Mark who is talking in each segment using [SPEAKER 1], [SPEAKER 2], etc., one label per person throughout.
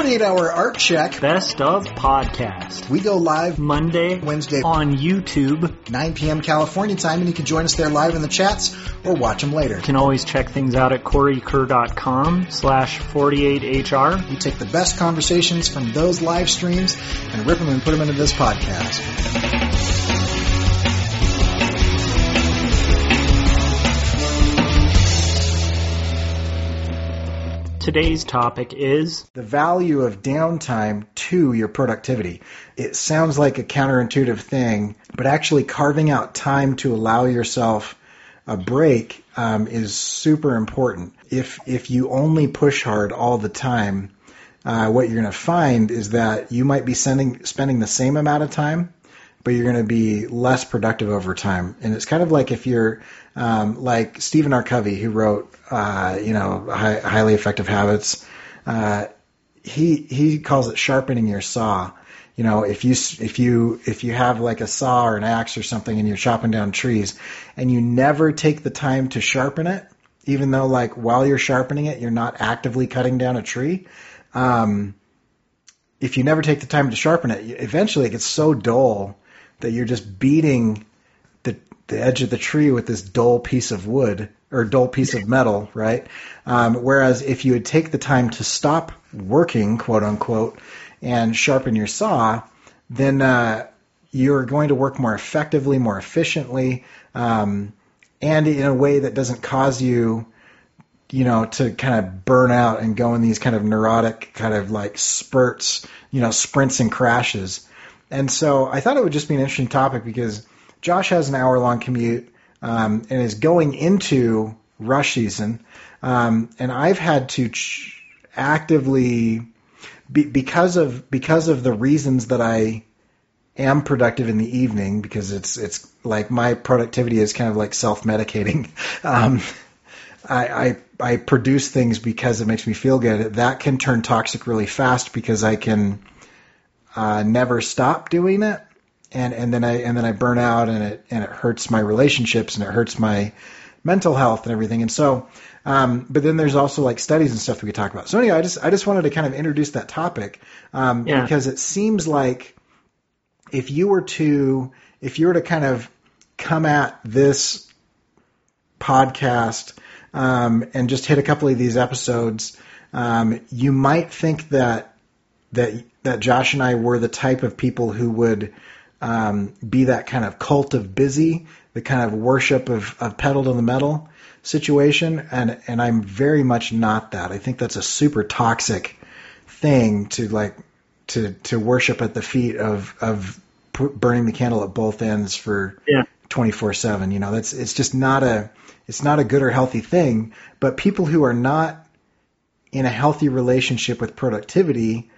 [SPEAKER 1] 48 hour art check.
[SPEAKER 2] Best of podcast.
[SPEAKER 1] We go live
[SPEAKER 2] Monday,
[SPEAKER 1] Wednesday
[SPEAKER 2] on YouTube.
[SPEAKER 1] 9 p.m. California time, and you can join us there live in the chats or watch them later.
[SPEAKER 2] You can always check things out at coreykerr.com slash 48hr.
[SPEAKER 1] We take the best conversations from those live streams and rip them and put them into this podcast.
[SPEAKER 2] Today's topic is
[SPEAKER 1] the value of downtime to your productivity. It sounds like a counterintuitive thing, but actually carving out time to allow yourself a break um, is super important. If if you only push hard all the time, uh, what you're going to find is that you might be sending, spending the same amount of time, but you're going to be less productive over time. And it's kind of like if you're um, like Stephen R. Covey, who wrote, uh, you know, high, highly effective habits. Uh, he he calls it sharpening your saw. You know, if you if you if you have like a saw or an axe or something and you're chopping down trees, and you never take the time to sharpen it, even though like while you're sharpening it, you're not actively cutting down a tree. Um, if you never take the time to sharpen it, eventually it gets so dull that you're just beating the the edge of the tree with this dull piece of wood or dull piece of metal, right? Um, whereas if you would take the time to stop working, quote unquote, and sharpen your saw, then uh, you're going to work more effectively, more efficiently, um, and in a way that doesn't cause you, you know, to kind of burn out and go in these kind of neurotic kind of like spurts, you know, sprints and crashes. And so I thought it would just be an interesting topic because Josh has an hour long commute um, and is going into rush season. Um, and I've had to ch- actively, be, because of because of the reasons that I am productive in the evening, because it's it's like my productivity is kind of like self medicating. Um, I, I I produce things because it makes me feel good. That can turn toxic really fast because I can uh, never stop doing it and and then I and then I burn out and it and it hurts my relationships and it hurts my mental health and everything. And so, um, but then there's also like studies and stuff we could talk about. So anyway, I just I just wanted to kind of introduce that topic um, yeah. because it seems like if you were to if you were to kind of come at this podcast um, and just hit a couple of these episodes, um, you might think that that that Josh and I were the type of people who would um, be that kind of cult of busy, the kind of worship of, of pedal to the metal situation, and and I'm very much not that. I think that's a super toxic thing to like to to worship at the feet of of burning the candle at both ends for twenty four seven. You know, that's it's just not a it's not a good or healthy thing. But people who are not in a healthy relationship with productivity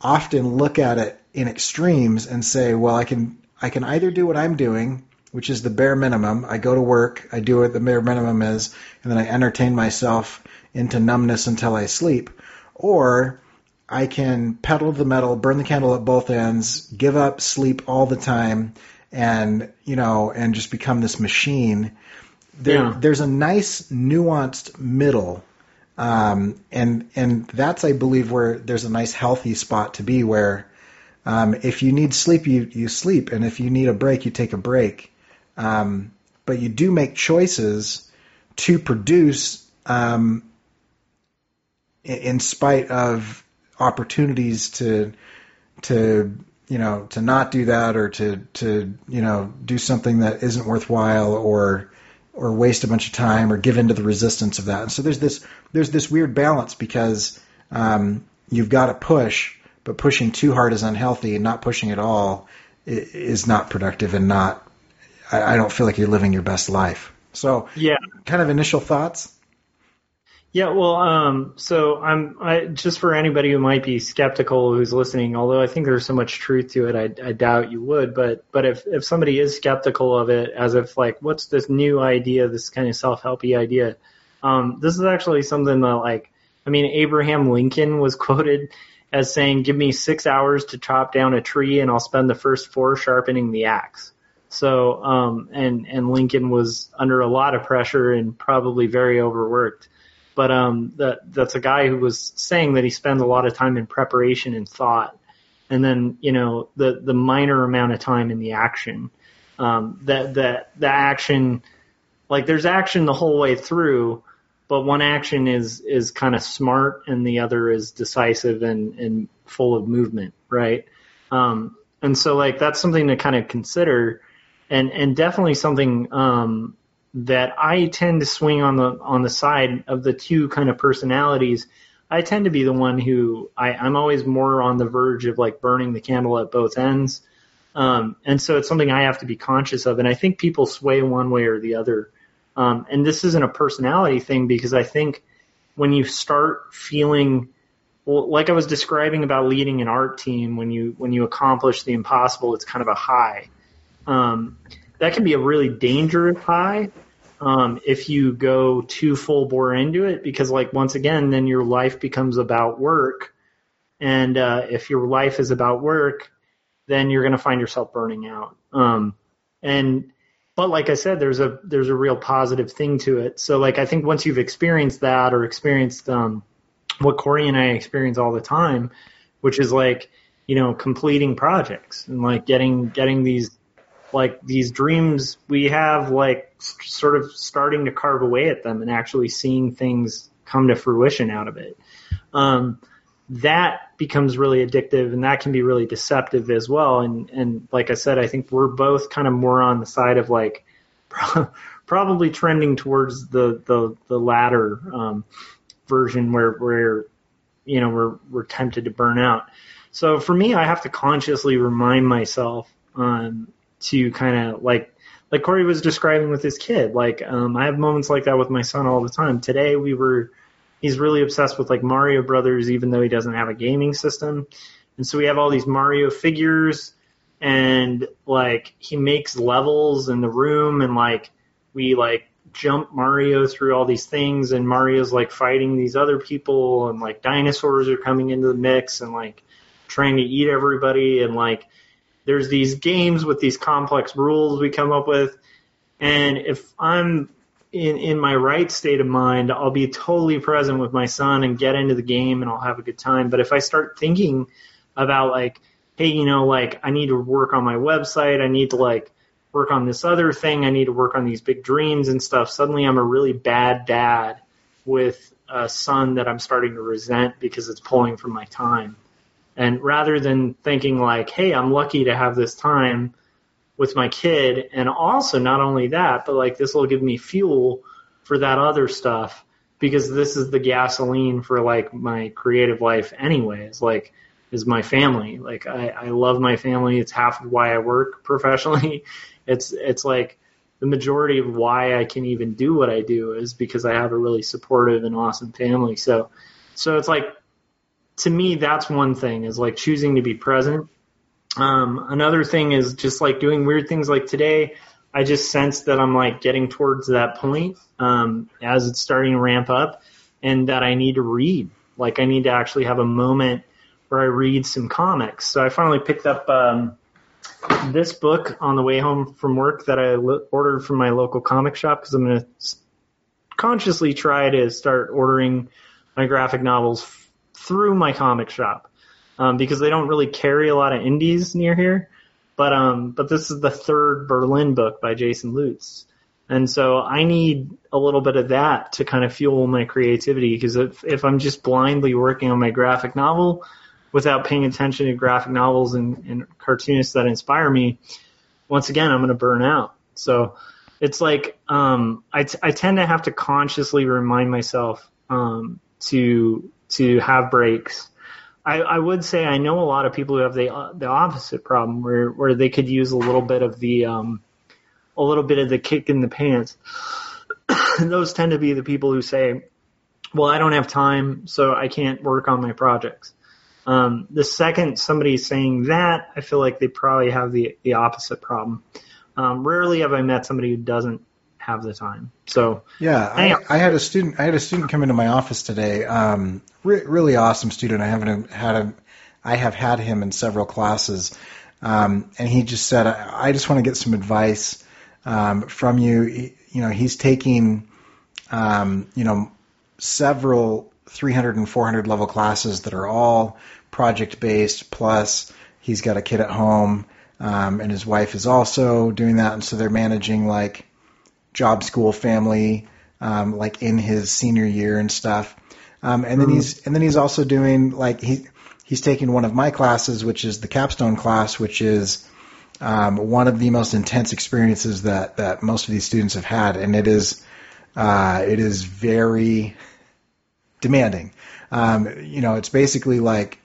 [SPEAKER 1] often look at it in extremes and say, well, I can I can either do what I'm doing, which is the bare minimum. I go to work, I do what the bare minimum is, and then I entertain myself into numbness until I sleep, or I can pedal the metal, burn the candle at both ends, give up sleep all the time, and you know, and just become this machine. There, yeah. There's a nice nuanced middle um, and and that's I believe where there's a nice healthy spot to be where um, if you need sleep you you sleep. And if you need a break you take a break, um, but you do make choices to produce um, in spite of opportunities to to you know to not do that or to to you know do something that isn't worthwhile or or waste a bunch of time or give into the resistance of that. And so there's this there's this weird balance because um, you've got to push, but pushing too hard is unhealthy, and not pushing at all is not productive and not. I, I don't feel like you're living your best life. So
[SPEAKER 2] yeah,
[SPEAKER 1] kind of initial thoughts.
[SPEAKER 2] Yeah, well, um, so I'm I, just for anybody who might be skeptical who's listening. Although I think there's so much truth to it, I, I doubt you would. But but if if somebody is skeptical of it, as if like, what's this new idea, this kind of self helpy idea? Um, this is actually something that like, I mean, Abraham Lincoln was quoted as saying, "Give me six hours to chop down a tree, and I'll spend the first four sharpening the axe." So, um, and and Lincoln was under a lot of pressure and probably very overworked. But um, that that's a guy who was saying that he spends a lot of time in preparation and thought, and then you know the the minor amount of time in the action. Um, that that the action, like there's action the whole way through, but one action is is kind of smart and the other is decisive and and full of movement, right? Um, and so like that's something to kind of consider, and and definitely something um, that I tend to swing on the on the side of the two kind of personalities. I tend to be the one who I, I'm always more on the verge of like burning the candle at both ends. Um, and so it's something I have to be conscious of. And I think people sway one way or the other. Um, and this isn't a personality thing because I think when you start feeling well, like I was describing about leading an art team, when you when you accomplish the impossible, it's kind of a high. Um, that can be a really dangerous high um, if you go too full bore into it, because like once again, then your life becomes about work, and uh, if your life is about work, then you're going to find yourself burning out. Um, and but like I said, there's a there's a real positive thing to it. So like I think once you've experienced that or experienced um, what Corey and I experience all the time, which is like you know completing projects and like getting getting these like these dreams we have like sort of starting to carve away at them and actually seeing things come to fruition out of it. Um, that becomes really addictive and that can be really deceptive as well. And, and like I said, I think we're both kind of more on the side of like probably trending towards the, the, the latter, um, version where, where, you know, we're, we're tempted to burn out. So for me, I have to consciously remind myself, um, to kind of like like Corey was describing with his kid. Like um, I have moments like that with my son all the time. Today we were he's really obsessed with like Mario Brothers, even though he doesn't have a gaming system. And so we have all these Mario figures, and like he makes levels in the room, and like we like jump Mario through all these things, and Mario's like fighting these other people, and like dinosaurs are coming into the mix, and like trying to eat everybody, and like there's these games with these complex rules we come up with, and if I'm in in my right state of mind, I'll be totally present with my son and get into the game and I'll have a good time. But if I start thinking about like, hey, you know, like I need to work on my website, I need to like work on this other thing, I need to work on these big dreams and stuff, suddenly I'm a really bad dad with a son that I'm starting to resent because it's pulling from my time. And rather than thinking like, hey, I'm lucky to have this time with my kid, and also not only that, but like this will give me fuel for that other stuff because this is the gasoline for like my creative life anyways like is my family. Like I, I love my family. It's half of why i work professionally. It's it's like the majority of why i can even do what i do is because i have a really supportive and awesome family. So so it's like to me, that's one thing is like choosing to be present. Um, another thing is just like doing weird things like today. I just sense that I'm like getting towards that point um, as it's starting to ramp up, and that I need to read. Like I need to actually have a moment where I read some comics. So I finally picked up um, this book on the way home from work that I lo- ordered from my local comic shop because I'm going to consciously try to start ordering my graphic novels through my comic shop um, because they don't really carry a lot of indies near here. But um, but this is the third Berlin book by Jason Lutes, and so I need a little bit of that to kind of fuel my creativity because if if I'm just blindly working on my graphic novel without paying attention to graphic novels and, and cartoonists that inspire me, once again I'm going to burn out. So it's like um, I, t- I tend to have to consciously remind myself um, to to have breaks. I, I would say I know a lot of people who have the the opposite problem where where they could use a little bit of the um, a little bit of the kick in the pants. Those tend to be the people who say, "Well, I don't have time, so I can't work on my projects." Um, the second somebody's saying that, I feel like they probably have the the opposite problem. Um, rarely have I met somebody who doesn't have the time. So
[SPEAKER 1] yeah, I, I, had a student. I had a student come into my office today. Um, re- really awesome student. I haven't had him. I have had him in several classes, um, and he just said, "I, I just want to get some advice um, from you." He, you know, he's taking, um, you know, several 300 and 400 level classes that are all project based. Plus, he's got a kid at home, um, and his wife is also doing that, and so they're managing like job, school, family, um, like in his senior year and stuff. Um, and then mm-hmm. he's and then he's also doing like he he's taking one of my classes, which is the capstone class, which is um, one of the most intense experiences that that most of these students have had, and it is uh, it is very demanding. Um, you know, it's basically like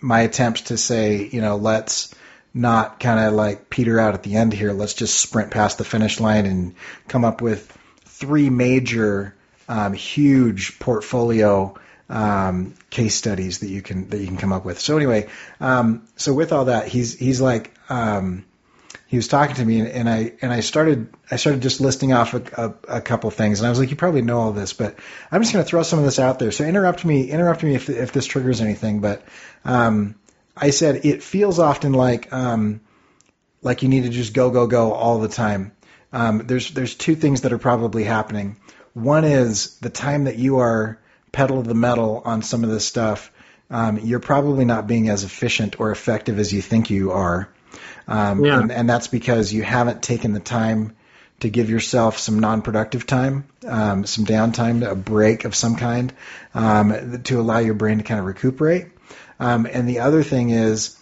[SPEAKER 1] my attempt to say, you know, let's not kind of like peter out at the end here. Let's just sprint past the finish line and come up with three major, um, huge portfolio um, case studies that you can that you can come up with. So anyway, um, so with all that, he's he's like um, he was talking to me, and, and, I and I started I started just listing off a, a, a, couple things, and I was like, you probably know all this, but I'm just going to throw some of this out there. So interrupt me, interrupt me if if this triggers anything. But um, I said it feels often like um, like you need to just go go go all the time. Um, there's there's two things that are probably happening. One is the time that you are pedal to the metal on some of this stuff. Um, you're probably not being as efficient or effective as you think you are. Um, yeah. and, and, that's because you haven't taken the time to give yourself some non-productive time, um, some downtime, a break of some kind, um, to allow your brain to kind of recuperate. Um, and the other thing is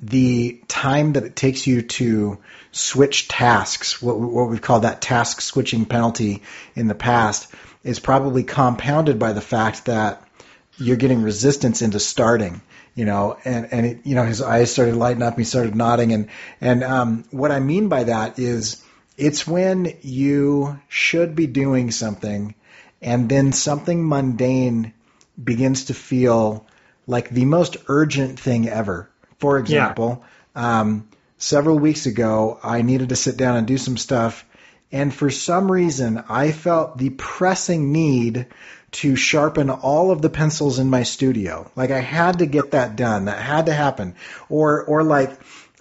[SPEAKER 1] the time that it takes you to switch tasks, what, what we've called that task switching penalty in the past, is probably compounded by the fact that you're getting resistance into starting you know, and and it, you know his eyes started lighting up. He started nodding, and and um, what I mean by that is it's when you should be doing something, and then something mundane begins to feel like the most urgent thing ever. For example, yeah. um, several weeks ago, I needed to sit down and do some stuff, and for some reason, I felt the pressing need to sharpen all of the pencils in my studio. Like I had to get that done. That had to happen. Or or like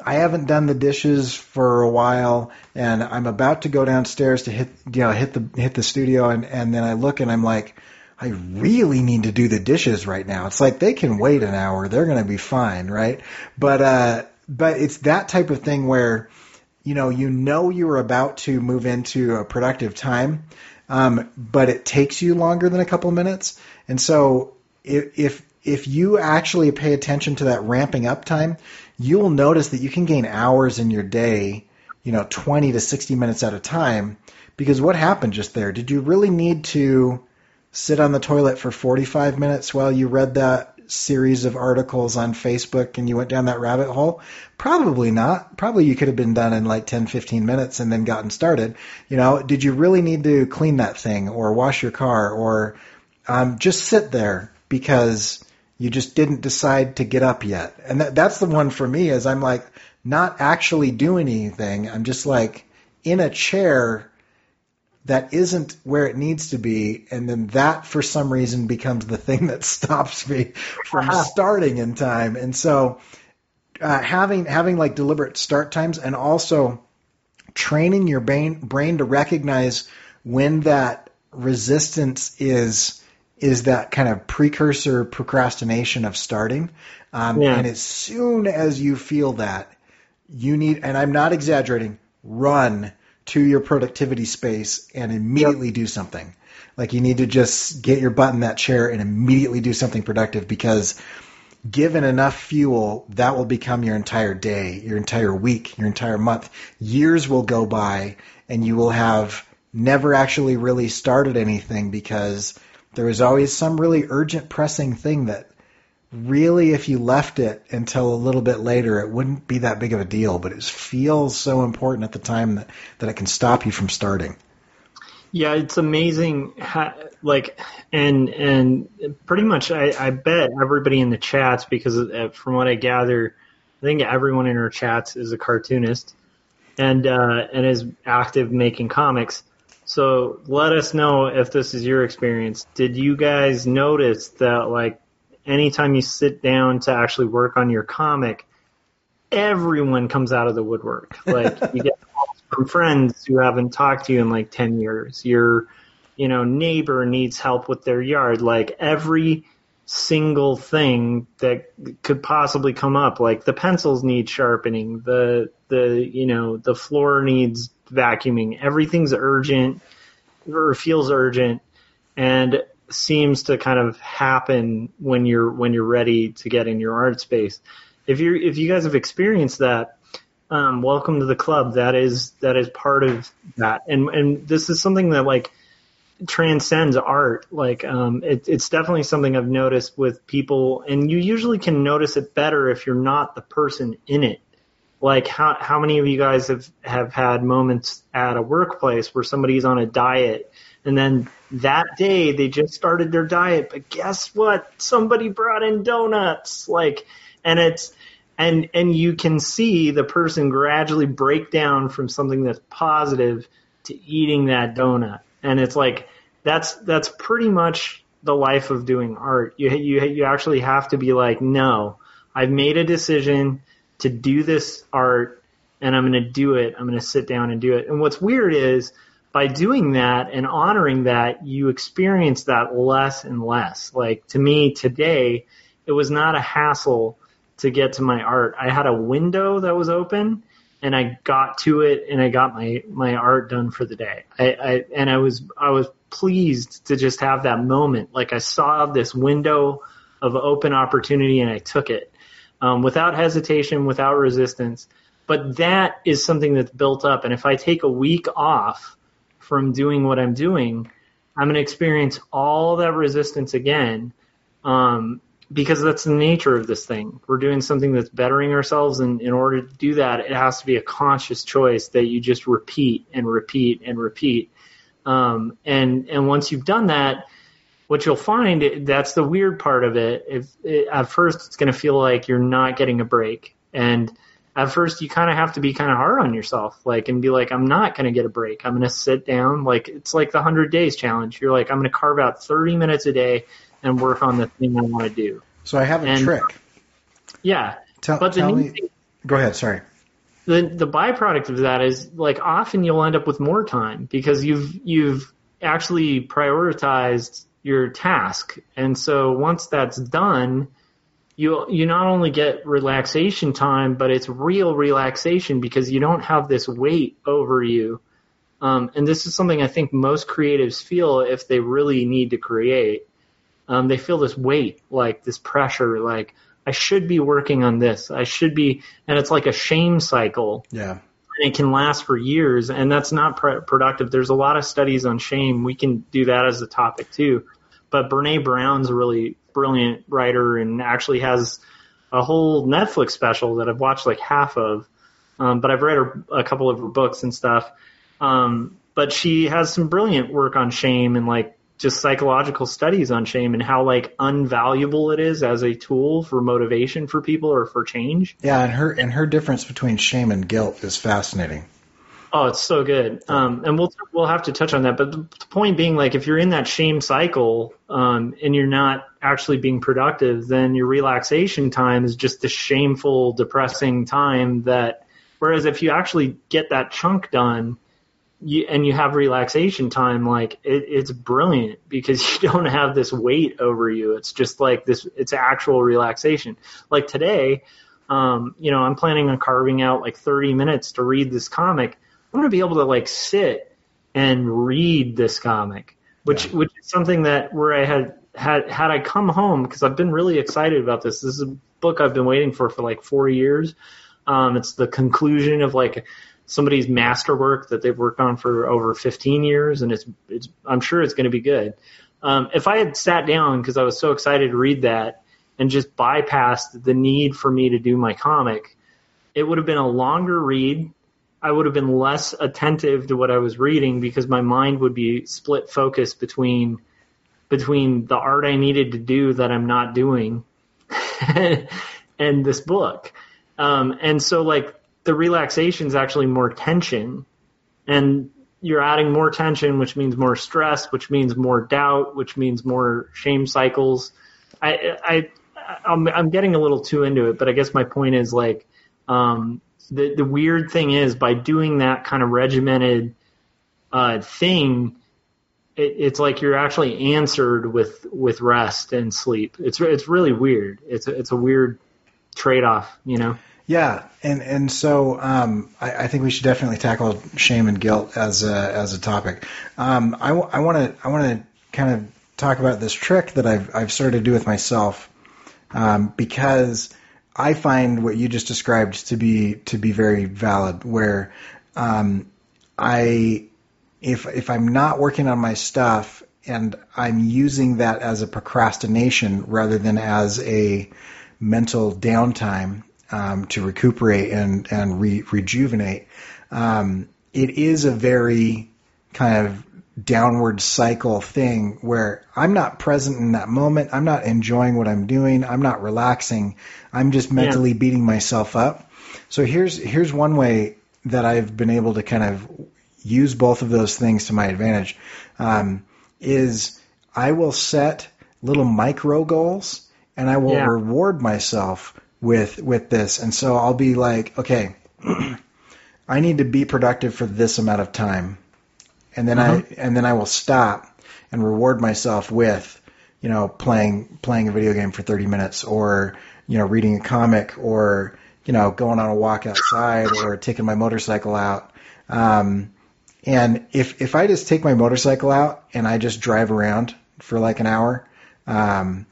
[SPEAKER 1] I haven't done the dishes for a while and I'm about to go downstairs to hit you know hit the hit the studio and and then I look and I'm like I really need to do the dishes right now. It's like they can wait an hour. They're going to be fine, right? But uh but it's that type of thing where you know you know you're about to move into a productive time um, but it takes you longer than a couple minutes. And so if, if if you actually pay attention to that ramping up time, you will notice that you can gain hours in your day, you know, 20 to 60 minutes at a time. Because what happened just there? Did you really need to sit on the toilet for 45 minutes while you read that series of articles on Facebook and you went down that rabbit hole? Probably not. Probably you could have been done in like 10, 15 minutes and then gotten started. You know, did you really need to clean that thing or wash your car or um, just sit there because you just didn't decide to get up yet? And that, that's the one for me is I'm like not actually doing anything. I'm just like in a chair that isn't where it needs to be, and then that for some reason becomes the thing that stops me from uh-huh. starting in time. And so, uh, having having like deliberate start times, and also training your brain brain to recognize when that resistance is is that kind of precursor procrastination of starting. Um, yeah. And as soon as you feel that, you need, and I'm not exaggerating, run to your productivity space and immediately yep. do something. Like you need to just get your butt in that chair and immediately do something productive because given enough fuel, that will become your entire day, your entire week, your entire month. Years will go by and you will have never actually really started anything because there was always some really urgent pressing thing that really, if you left it until a little bit later, it wouldn't be that big of a deal. But it feels so important at the time that, that it can stop you from starting.
[SPEAKER 2] Yeah, it's amazing. How, like, and and pretty much, I, I bet everybody in the chats, because uh, from what I gather, I think everyone in our chats is a cartoonist and uh, and is active making comics. So let us know if this is your experience. Did you guys notice that like anytime you sit down to actually work on your comic, everyone comes out of the woodwork. Like you get calls from friends who haven't talked to you in like ten years. You're you know, neighbor needs help with their yard. Like every single thing that could possibly come up. Like the pencils need sharpening, the the you know the floor needs vacuuming. Everything's urgent or feels urgent, and seems to kind of happen when you're when you're ready to get in your art space. If you if you guys have experienced that, um, welcome to the club. That is that is part of that, and and this is something that like transcends art. Like um, it, it's definitely something I've noticed with people, and you usually can notice it better if you're not the person in it. Like how how many of you guys have have had moments at a workplace where somebody's on a diet, and then that day they just started their diet, but guess what? Somebody brought in donuts. Like, and it's and and you can see the person gradually break down from something that's positive to eating that donut and it's like that's that's pretty much the life of doing art. You you you actually have to be like, no, I've made a decision to do this art, and I'm going to do it. I'm going to sit down and do it. And what's weird is by doing that and honoring that, you experience that less and less. Like to me today, it was not a hassle to get to my art. I had a window that was open and I got to it and I got my my art done for the day. I, I and I was I was pleased to just have that moment. Like I saw this window of open opportunity and I took it um, without hesitation, without resistance. But that is something that's built up. And if I take a week off from doing what I'm doing, I'm going to experience all that resistance again. Um, because that's the nature of this thing. We're doing something that's bettering ourselves, and in order to do that, it has to be a conscious choice that you just repeat and repeat and repeat. Um, and and once you've done that, what you'll find that's the weird part of it. If it, at first it's going to feel like you're not getting a break, and at first you kind of have to be kind of hard on yourself, like and be like, I'm not going to get a break. I'm going to sit down. Like it's like the hundred days challenge. You're like, I'm going to carve out 30 minutes a day and work on the thing I want to do.
[SPEAKER 1] So I have a and, trick.
[SPEAKER 2] Yeah.
[SPEAKER 1] Tell, but tell me. Thing, go ahead. Sorry.
[SPEAKER 2] The the byproduct of that is like often you'll end up with more time because you've you've actually prioritized your task, and so once that's done, you you not only get relaxation time, but it's real relaxation because you don't have this weight over you. Um, and this is something I think most creatives feel if they really need to create um, they feel this weight, like this pressure, like I should be working on this. I should be, and it's like a shame cycle.
[SPEAKER 1] Yeah.
[SPEAKER 2] And it can last for years, and that's not pr- productive. There's a lot of studies on shame. We can do that as a topic too. But Brene Brown's really brilliant writer and actually has a whole Netflix special that I've watched like half of. Um, but I've read her, a couple of her books and stuff. Um, but she has some brilliant work on shame and like just psychological studies on shame and how like unvaluable it is as a tool for motivation for people or for change.
[SPEAKER 1] Yeah, and her and her difference between shame and guilt is fascinating.
[SPEAKER 2] Oh, it's so good. Um, and we'll we'll have to touch on that. But the point being, like, if you're in that shame cycle um, and you're not actually being productive, then your relaxation time is just a shameful, depressing time. That whereas if you actually get that chunk done you, and you have relaxation time, like it, it's brilliant because you don't have this weight over you. It's just like this, it's actual relaxation. Like today, um, you know, I'm planning on carving out like 30 minutes to read this comic. I'm going to be able to like sit and read this comic, which, yeah. which is something that where I had, had, had I come home, because I've been really excited about this. This is a book I've been waiting for for like four years. Um, it's the conclusion of like somebody's masterwork that they've worked on for over 15 years, and it's, it's I'm sure it's going to be good. Um, if I had sat down because I was so excited to read that and just bypassed the need for me to do my comic, it would have been a longer read. I would have been less attentive to what I was reading because my mind would be split focus between between the art I needed to do that I'm not doing and this book. Um, and so like the relaxation is actually more tension and you're adding more tension which means more stress which means more doubt which means more shame cycles i i i'm, I'm getting a little too into it but i guess my point is like um, the the weird thing is by doing that kind of regimented uh, thing it, it's like you're actually answered with with rest and sleep. It's it's really weird. It's a, it's a weird trade off, you know.
[SPEAKER 1] Yeah, and and so um, I, I, think we should definitely tackle shame and guilt as a as a topic. Um, I want to I want to kind of talk about this trick that I've I've started to do with myself um, because I find what you just described to be to be very valid. Where um, I if if I'm not working on my stuff and I'm using that as a procrastination rather than as a mental downtime um, to recuperate and and re- rejuvenate, um, it is a very kind of downward cycle thing where I'm not present in that moment. I'm not enjoying what I'm doing. I'm not relaxing. I'm just mentally yeah. beating myself up. So here's here's one way that I've been able to kind of use both of those things to my advantage. Um, is I will set little micro goals and I will yeah. reward myself with with this. And so I'll be like, okay, I need to be productive for this amount of time and then uh-huh. I and then I will stop and reward myself with you know playing playing a video game for 30 minutes or you know reading a comic or you know going on a walk outside or taking my motorcycle out um, and if if I just take my motorcycle out and I just drive around for like an hour um,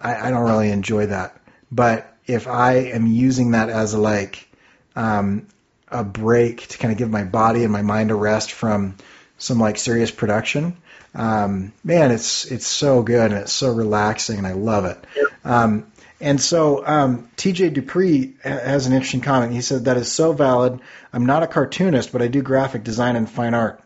[SPEAKER 1] I, I don't really enjoy that but if I am using that as a like um, a break to kind of give my body and my mind a rest from some like serious production. Um, man, it's it's so good and it's so relaxing and I love it. Um, and so um, TJ Dupree has an interesting comment. He said that is so valid. I'm not a cartoonist, but I do graphic design and fine art.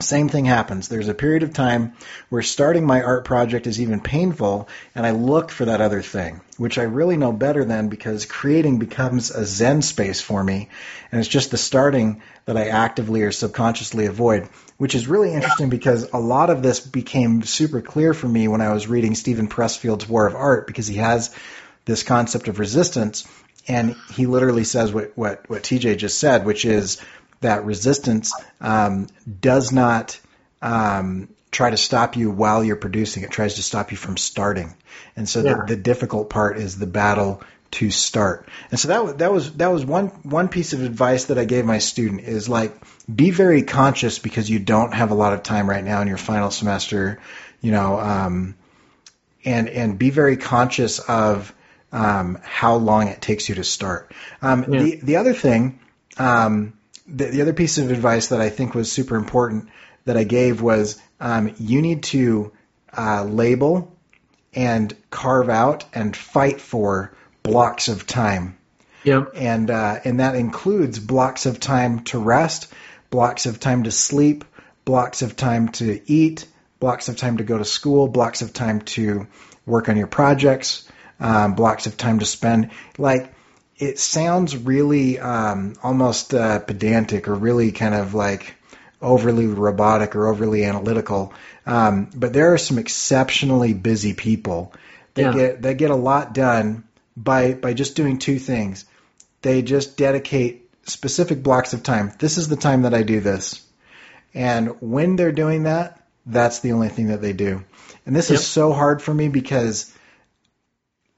[SPEAKER 1] Same thing happens. There's a period of time where starting my art project is even painful, and I look for that other thing, which I really know better than because creating becomes a zen space for me, and it's just the starting that I actively or subconsciously avoid, which is really interesting because a lot of this became super clear for me when I was reading Steven Pressfield's War of Art because he has this concept of resistance, and he literally says what, what, what TJ just said, which is that resistance um, does not um, try to stop you while you're producing. It tries to stop you from starting. And so yeah. the, the difficult part is the battle to start. And so that that was that was one one piece of advice that I gave my student is like be very conscious because you don't have a lot of time right now in your final semester, you know, um, and and be very conscious of um, how long it takes you to start. Um, yeah. The the other thing um, the, the other piece of advice that I think was super important that I gave was um, you need to uh, label and carve out and fight for blocks of time.
[SPEAKER 2] Yep.
[SPEAKER 1] And uh, and that includes blocks of time to rest, blocks of time to sleep, blocks of time to eat, blocks of time to go to school, blocks of time to work on your projects, um, blocks of time to spend. Like it sounds really um, almost uh, pedantic or really kind of like overly robotic or overly analytical. Um, but there are some exceptionally busy people that yeah. get that get a lot done by by just doing two things. They just dedicate specific blocks of time. This is the time that I do this. And when they're doing that, that's the only thing that they do. And this yep. is so hard for me because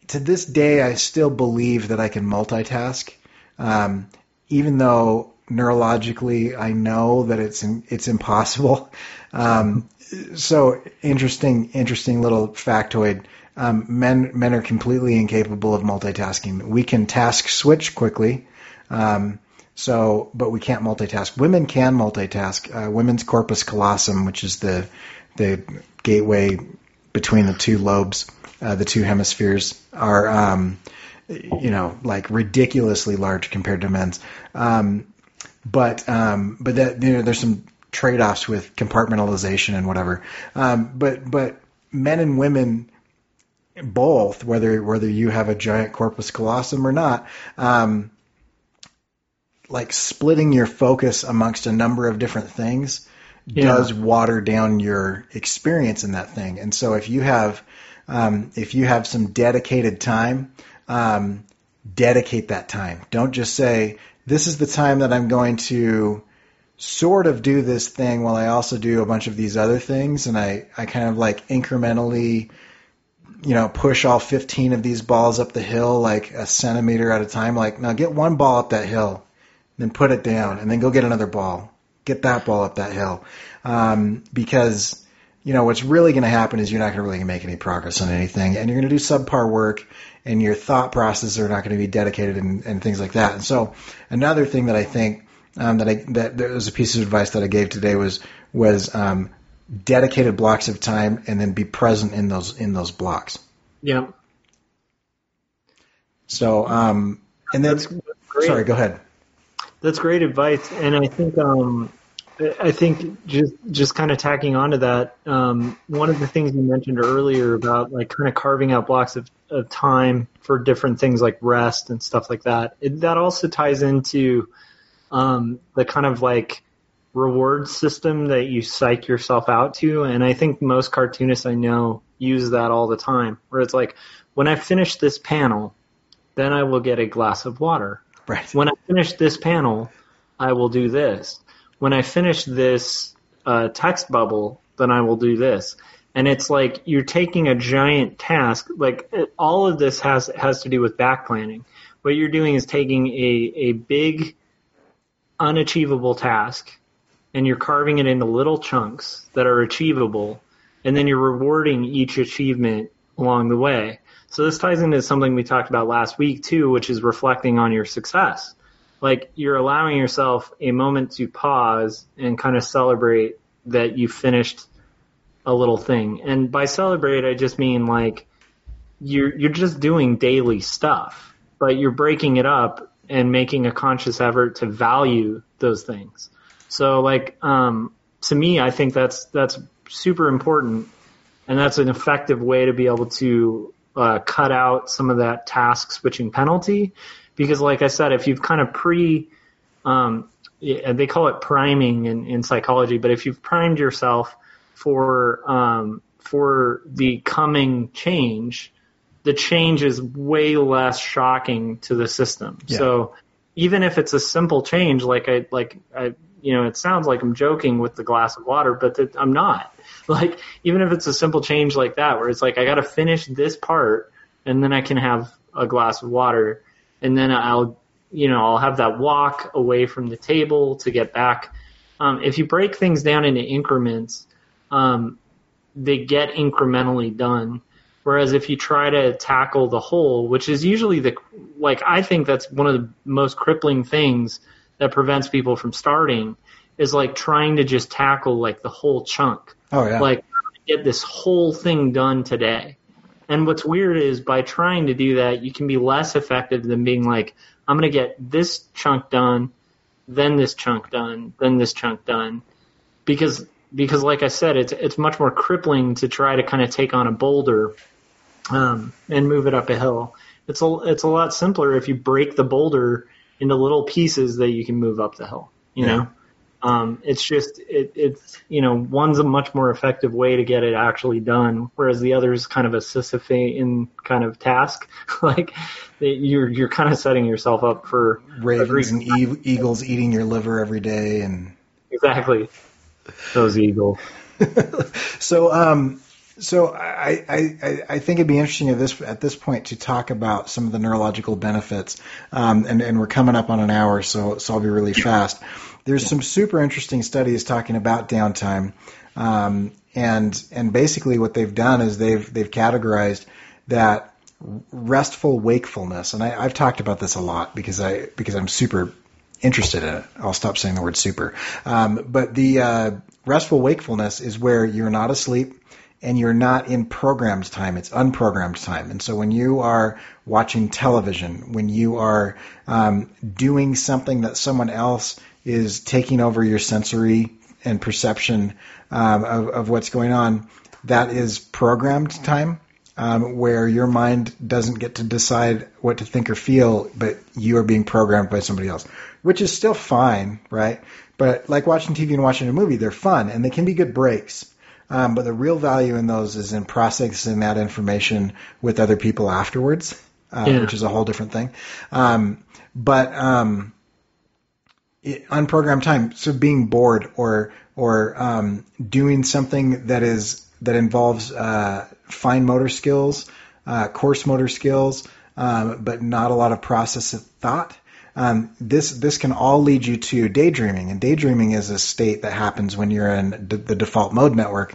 [SPEAKER 1] to this day, I still believe that I can multitask, um, even though neurologically I know that it's it's impossible. Um, so interesting, interesting little factoid. Um, men men are completely incapable of multitasking. We can task switch quickly. Um, so, but we can't multitask. Women can multitask. Uh, women's corpus callosum, which is the the gateway between the two lobes, uh, the two hemispheres are, um, you know, like ridiculously large compared to men's. Um, but um, but that you know, there's some trade-offs with compartmentalization and whatever. Um, but but men and women both, whether whether you have a giant corpus callosum or not, um, like splitting your focus amongst a number of different things yeah. does water down your experience in that thing. And so if you have um, if you have some dedicated time, um, dedicate that time. Don't just say, this is the time that I'm going to sort of do this thing while I also do a bunch of these other things, and I I kind of like incrementally you know, push all 15 of these balls up the hill like a centimeter at a time. Like, now get one ball up that hill, then put it down, and then go get another ball. Get that ball up that hill. Um, because, you know, what's really going to happen is you're not going to really make any progress on anything, and you're going to do subpar work, and your thought processes are not going to be dedicated and, and things like that. And so, another thing that I think um, that I that there was a piece of advice that I gave today was was um, dedicated blocks of time and then be present in those in those blocks.
[SPEAKER 2] Yeah.
[SPEAKER 1] So, um, and then, sorry, go ahead.
[SPEAKER 2] That's great advice, and I think um, I think just just kind of tacking onto that, um, one of the things you mentioned earlier about like kind of carving out blocks of, of time for different things like rest and stuff like that. It, that also ties into um, the kind of like reward system that you psych yourself out to. And I think most cartoonists I know use that all the time, where it's like, when I finish this panel, then I will get a glass of water.
[SPEAKER 1] Right.
[SPEAKER 2] When I finish this panel, I will do this. When I finish this uh, text bubble, then I will do this. And it's like you're taking a giant task. Like it, all of this has has to do with back planning. What you're doing is taking a a big unachievable task and you're carving it into little chunks that are achievable, and then you're rewarding each achievement along the way. So this ties into something we talked about last week too, which is reflecting on your success. Like you're allowing yourself a moment to pause and kind of celebrate that you finished a little thing. And by celebrate, I just mean like you're you're just doing daily stuff, but you're breaking it up and making a conscious effort to value those things. So like um, to me, I think that's that's super important, and that's an effective way to be able to uh, cut out some of that task switching penalty. Because like I said, if you've kind of pre um, they call it priming in, in psychology, but if you've primed yourself for um, for the coming change, the change is way less shocking to the system. Yeah. So even if it's a simple change, like I like I you know, it sounds like I'm joking with the glass of water, but that I'm not. Like, even if it's a simple change like that, where it's like, I got to finish this part and then I can have a glass of water and then I'll, you know, I'll have that walk away from the table to get back. Um, if you break things down into increments, um, they get incrementally done. Whereas if you try to tackle the whole, which is usually the, like, I think that's one of the most crippling things that prevents people from starting is like trying to just tackle like the whole chunk.
[SPEAKER 1] Oh yeah.
[SPEAKER 2] Like get this whole thing done today. And what's weird is by trying to do that, you can be less effective than being like, I'm going to get this chunk done, then this chunk done, then this chunk done. Because, because like I said, it's, it's much more crippling to try to kind of take on a boulder, um, and move it up a hill. It's a, it's a lot simpler if you break the boulder into little pieces that you can move up the hill. You yeah. know, um, it's just it, it's you know one's a much more effective way to get it actually done, whereas the other is kind of a Sisyphean kind of task. like you're you're kind of setting yourself up for
[SPEAKER 1] ravens and e- eagles eating your liver every day, and
[SPEAKER 2] exactly those eagles.
[SPEAKER 1] so um, so I, I, I think it'd be interesting at this at this point to talk about some of the neurological benefits, um, and and we're coming up on an hour, so so I'll be really fast. There's some super interesting studies talking about downtime, um, and and basically what they've done is they've they've categorized that restful wakefulness, and I, I've talked about this a lot because I because I'm super interested in it. I'll stop saying the word super. Um, but the uh, restful wakefulness is where you're not asleep and you're not in programmed time. It's unprogrammed time. And so when you are watching television, when you are um, doing something that someone else is taking over your sensory and perception um, of, of, what's going on, that is programmed time. Um, where your mind doesn't get to decide what to think or feel, but you are being programmed by somebody else, which is still fine, right? But like watching TV and watching a movie, they're fun and they can be good breaks. Um, but the real value in those is in processing that information with other people afterwards, uh, yeah. which is a whole different thing. Um, but um, unprogrammed time. So being bored or or um, doing something that is that involves uh, fine motor skills, uh, coarse motor skills, um, but not a lot of process of thought. Um, this this can all lead you to daydreaming, and daydreaming is a state that happens when you're in d- the default mode network.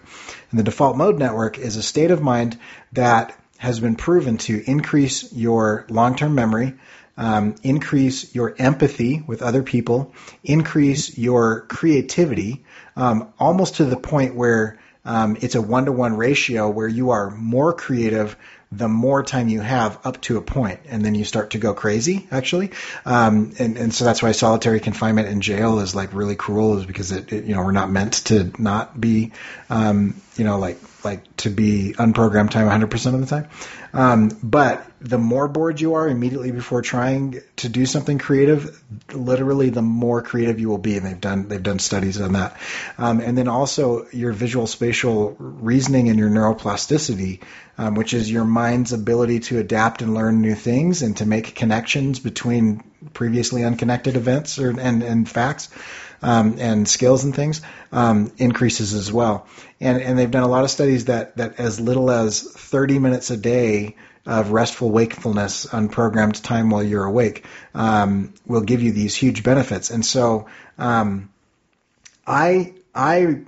[SPEAKER 1] And the default mode network is a state of mind that has been proven to increase your long-term memory, um, increase your empathy with other people, increase your creativity, um, almost to the point where um, it's a one-to-one ratio where you are more creative the more time you have up to a point, and then you start to go crazy. Actually, um, and and so that's why solitary confinement in jail is like really cruel, is because it, it you know we're not meant to not be um, you know like like to be unprogrammed time 100% of the time. Um, but the more bored you are immediately before trying to do something creative, literally the more creative you will be. And they've done they've done studies on that. Um, and then also your visual spatial reasoning and your neuroplasticity, um, which is your mind's ability to adapt and learn new things and to make connections between previously unconnected events or, and and facts um, and skills and things um, increases as well. And and they've done a lot of studies that that as little as 30 minutes a day of restful wakefulness, unprogrammed time while you're awake, um, will give you these huge benefits. And so, um, I I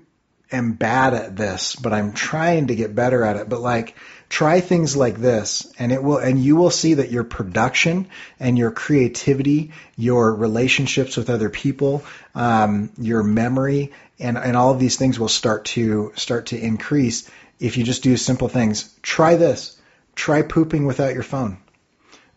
[SPEAKER 1] am bad at this, but I'm trying to get better at it. But like, try things like this and it will and you will see that your production and your creativity your relationships with other people um, your memory and, and all of these things will start to start to increase if you just do simple things. Try this. Try pooping without your phone.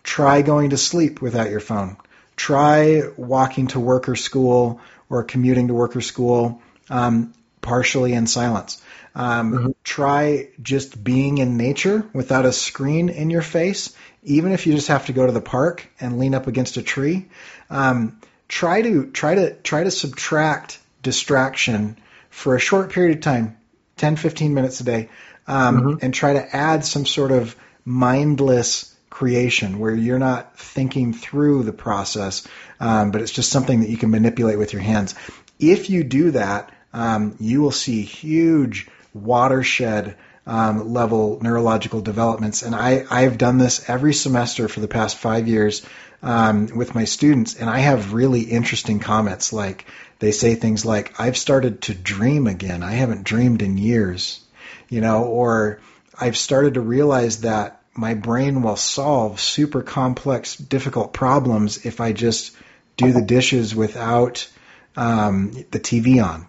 [SPEAKER 1] Try going to sleep without your phone. Try walking to work or school or commuting to work or school. Um, partially in silence um, mm-hmm. Try just being in nature without a screen in your face, even if you just have to go to the park and lean up against a tree. Um, try to try to try to subtract distraction for a short period of time, 10, 15 minutes a day, um, mm-hmm. and try to add some sort of mindless creation where you're not thinking through the process, um, but it's just something that you can manipulate with your hands. If you do that, um, you will see huge watershed um, level neurological developments. And I, I've done this every semester for the past five years um, with my students, and I have really interesting comments. Like they say things like, "I've started to dream again. I haven't dreamed in years," you know, or I've started to realize that my brain will solve super complex, difficult problems if I just do the dishes without um, the TV on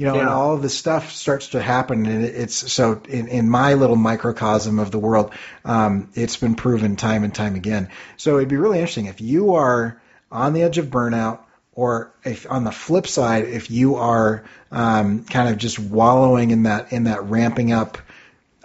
[SPEAKER 1] you know, yeah. and all of this stuff starts to happen. And it's so in, in my little microcosm of the world, um, it's been proven time and time again. So it'd be really interesting if you are on the edge of burnout, or if on the flip side, if you are um, kind of just wallowing in that in that ramping up,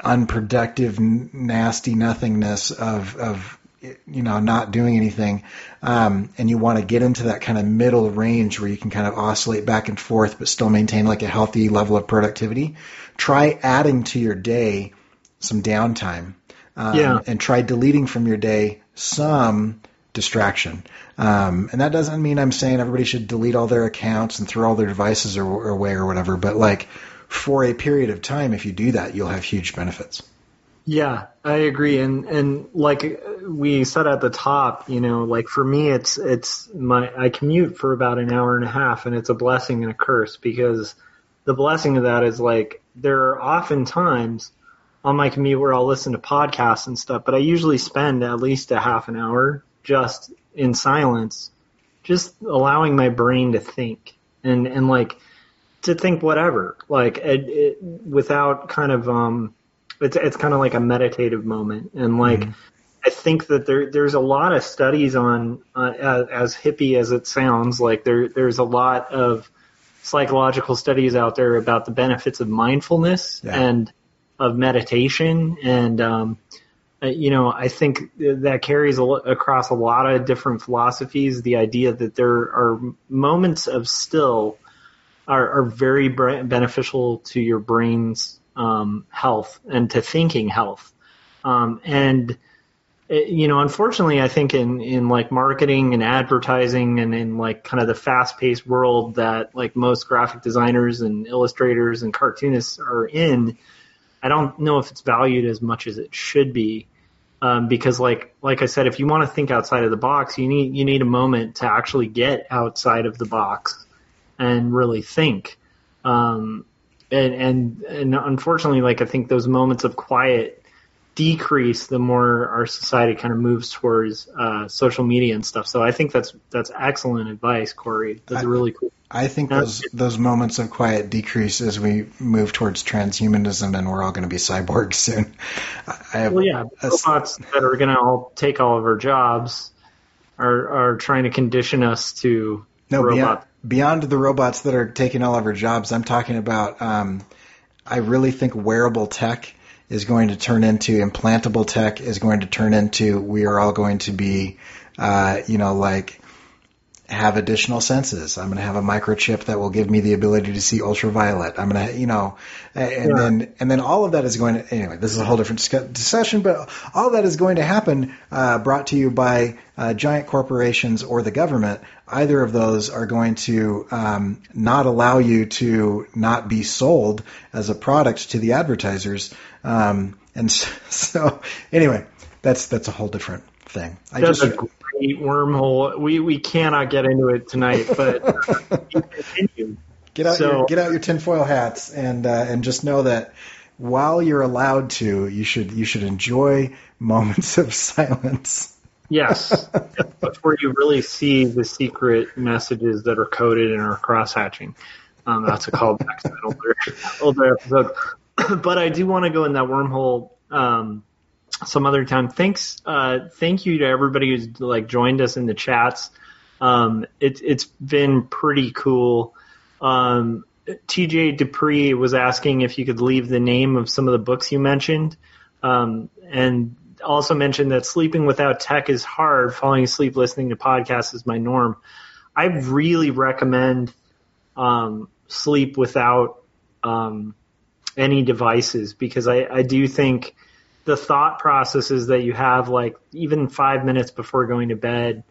[SPEAKER 1] unproductive, nasty nothingness of of you know not doing anything um, and you want to get into that kind of middle range where you can kind of oscillate back and forth but still maintain like a healthy level of productivity try adding to your day some downtime um, yeah. and try deleting from your day some distraction um, and that doesn't mean i'm saying everybody should delete all their accounts and throw all their devices away or whatever but like for a period of time if you do that you'll have huge benefits
[SPEAKER 2] yeah, I agree, and and like we said at the top, you know, like for me, it's it's my I commute for about an hour and a half, and it's a blessing and a curse because the blessing of that is like there are often times on my commute where I'll listen to podcasts and stuff, but I usually spend at least a half an hour just in silence, just allowing my brain to think and and like to think whatever, like it, it, without kind of um it's it's kind of like a meditative moment, and like mm-hmm. I think that there there's a lot of studies on uh, as, as hippie as it sounds. Like there there's a lot of psychological studies out there about the benefits of mindfulness yeah. and of meditation and um, uh, you know I think that carries a, across a lot of different philosophies the idea that there are moments of still are, are very beneficial to your brain's um, health and to thinking health. Um, and you know, unfortunately, I think in in like marketing and advertising and in like kind of the fast paced world that like most graphic designers and illustrators and cartoonists are in, I don't know if it's valued as much as it should be. Um, because like like I said, if you want to think outside of the box, you need you need a moment to actually get outside of the box and really think. Um, and and and unfortunately, like I think those moments of quiet decrease the more our society kind of moves towards uh, social media and stuff. So I think that's that's excellent advice, Corey. That's I, really cool.
[SPEAKER 1] I think those those moments of quiet decrease as we move towards transhumanism, and we're all going to be cyborgs soon.
[SPEAKER 2] I have well, yeah, a, robots that are going to all take all of our jobs are are trying to condition us to
[SPEAKER 1] no beyond, beyond the robots that are taking all of our jobs. I'm talking about. Um, I really think wearable tech is going to turn into implantable tech is going to turn into we are all going to be, uh, you know, like have additional senses. I'm going to have a microchip that will give me the ability to see ultraviolet. I'm going to, you know, and yeah. then and then all of that is going to anyway. This is a whole different discussion, but all that is going to happen. Uh, brought to you by uh, giant corporations or the government. Either of those are going to um, not allow you to not be sold as a product to the advertisers. Um, and so, so, anyway, that's that's a whole different thing.
[SPEAKER 2] I that's just, a wormhole. We we cannot get into it tonight, but.
[SPEAKER 1] Get out so, your get out your tinfoil hats and uh, and just know that while you're allowed to, you should you should enjoy moments of silence.
[SPEAKER 2] Yes, before you really see the secret messages that are coded and are cross hatching. Um, that's a callback to an older older episode. but I do want to go in that wormhole um, some other time. Thanks, uh, thank you to everybody who's like joined us in the chats. Um, it, it's been pretty cool. Um, TJ Dupree was asking if you could leave the name of some of the books you mentioned, um, and also mentioned that sleeping without tech is hard. Falling asleep listening to podcasts is my norm. I really recommend um, sleep without um, any devices because I, I do think the thought processes that you have, like even five minutes before going to bed,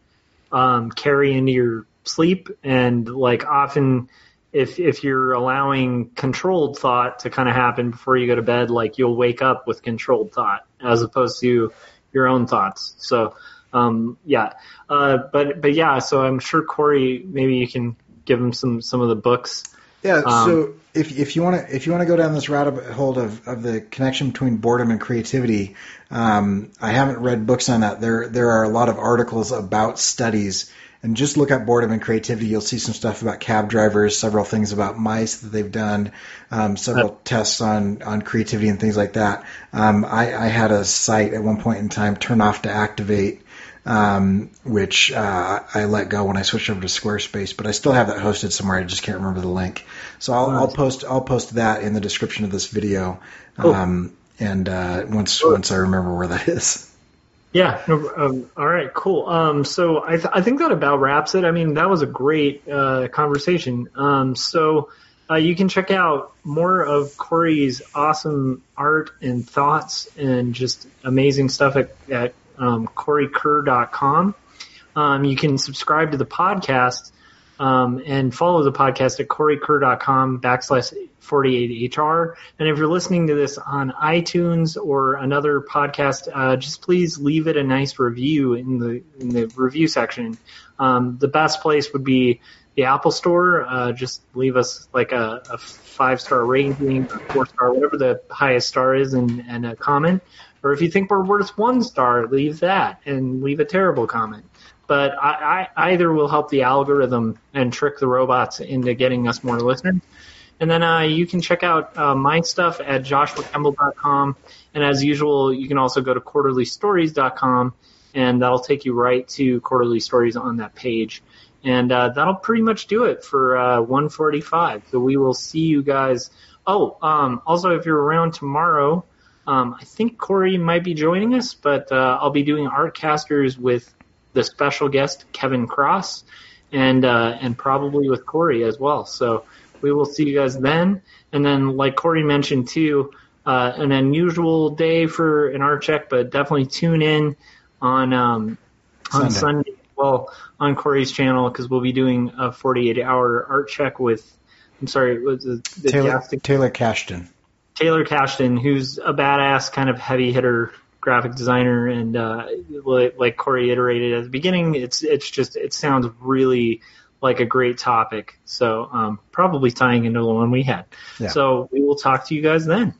[SPEAKER 2] um, carry into your sleep. And like often, if if you're allowing controlled thought to kind of happen before you go to bed, like you'll wake up with controlled thought as opposed to your own thoughts. So um, yeah, uh, but but yeah, so I'm sure Corey, maybe you can give him some some of the books
[SPEAKER 1] yeah. Um, so if if you want to if you want to go down this rabbit hole of, of the connection between boredom and creativity, um, I haven't read books on that. There there are a lot of articles about studies, and just look up boredom and creativity. You'll see some stuff about cab drivers, several things about mice that they've done, um, several uh, tests on on creativity and things like that. Um, I, I had a site at one point in time turn off to activate um, which uh, I let go when I switched over to Squarespace, but I still have that hosted somewhere. I just can't remember the link. So I'll, I'll post I'll post that in the description of this video, um, and uh, once once I remember where that is.
[SPEAKER 2] Yeah. Um, all right. Cool. Um, so I, th- I think that about wraps it. I mean, that was a great uh, conversation. Um, so uh, you can check out more of Corey's awesome art and thoughts and just amazing stuff at, at um, CoreyKerr.com. Um, you can subscribe to the podcast um, and follow the podcast at CoreyKerr.com backslash 48HR. And if you're listening to this on iTunes or another podcast, uh, just please leave it a nice review in the in the review section. Um, the best place would be the Apple Store. Uh, just leave us like a, a five star rating, four star, whatever the highest star is, and, and a comment. Or if you think we're worth one star, leave that and leave a terrible comment. But I, I, either will help the algorithm and trick the robots into getting us more listeners. And then uh, you can check out uh, my stuff at joshuakemble.com. And as usual, you can also go to quarterlystories.com, and that'll take you right to quarterly stories on that page. And uh, that'll pretty much do it for uh, 145. So we will see you guys. Oh, um, also, if you're around tomorrow, um, I think Corey might be joining us, but uh, I'll be doing Artcasters with the special guest Kevin Cross, and uh, and probably with Corey as well. So we will see you guys then. And then, like Corey mentioned too, uh, an unusual day for an art check, but definitely tune in on um, on
[SPEAKER 1] Sunday.
[SPEAKER 2] Sunday. Well, on Corey's channel because we'll be doing a 48 hour art check with. I'm sorry, was the, the
[SPEAKER 1] Taylor Taylor Cashton.
[SPEAKER 2] Taylor Cashton, who's a badass kind of heavy hitter graphic designer, and uh, like like Corey iterated at the beginning, it's it's just it sounds really like a great topic. So um, probably tying into the one we had.
[SPEAKER 1] Yeah.
[SPEAKER 2] So we will talk to you guys then.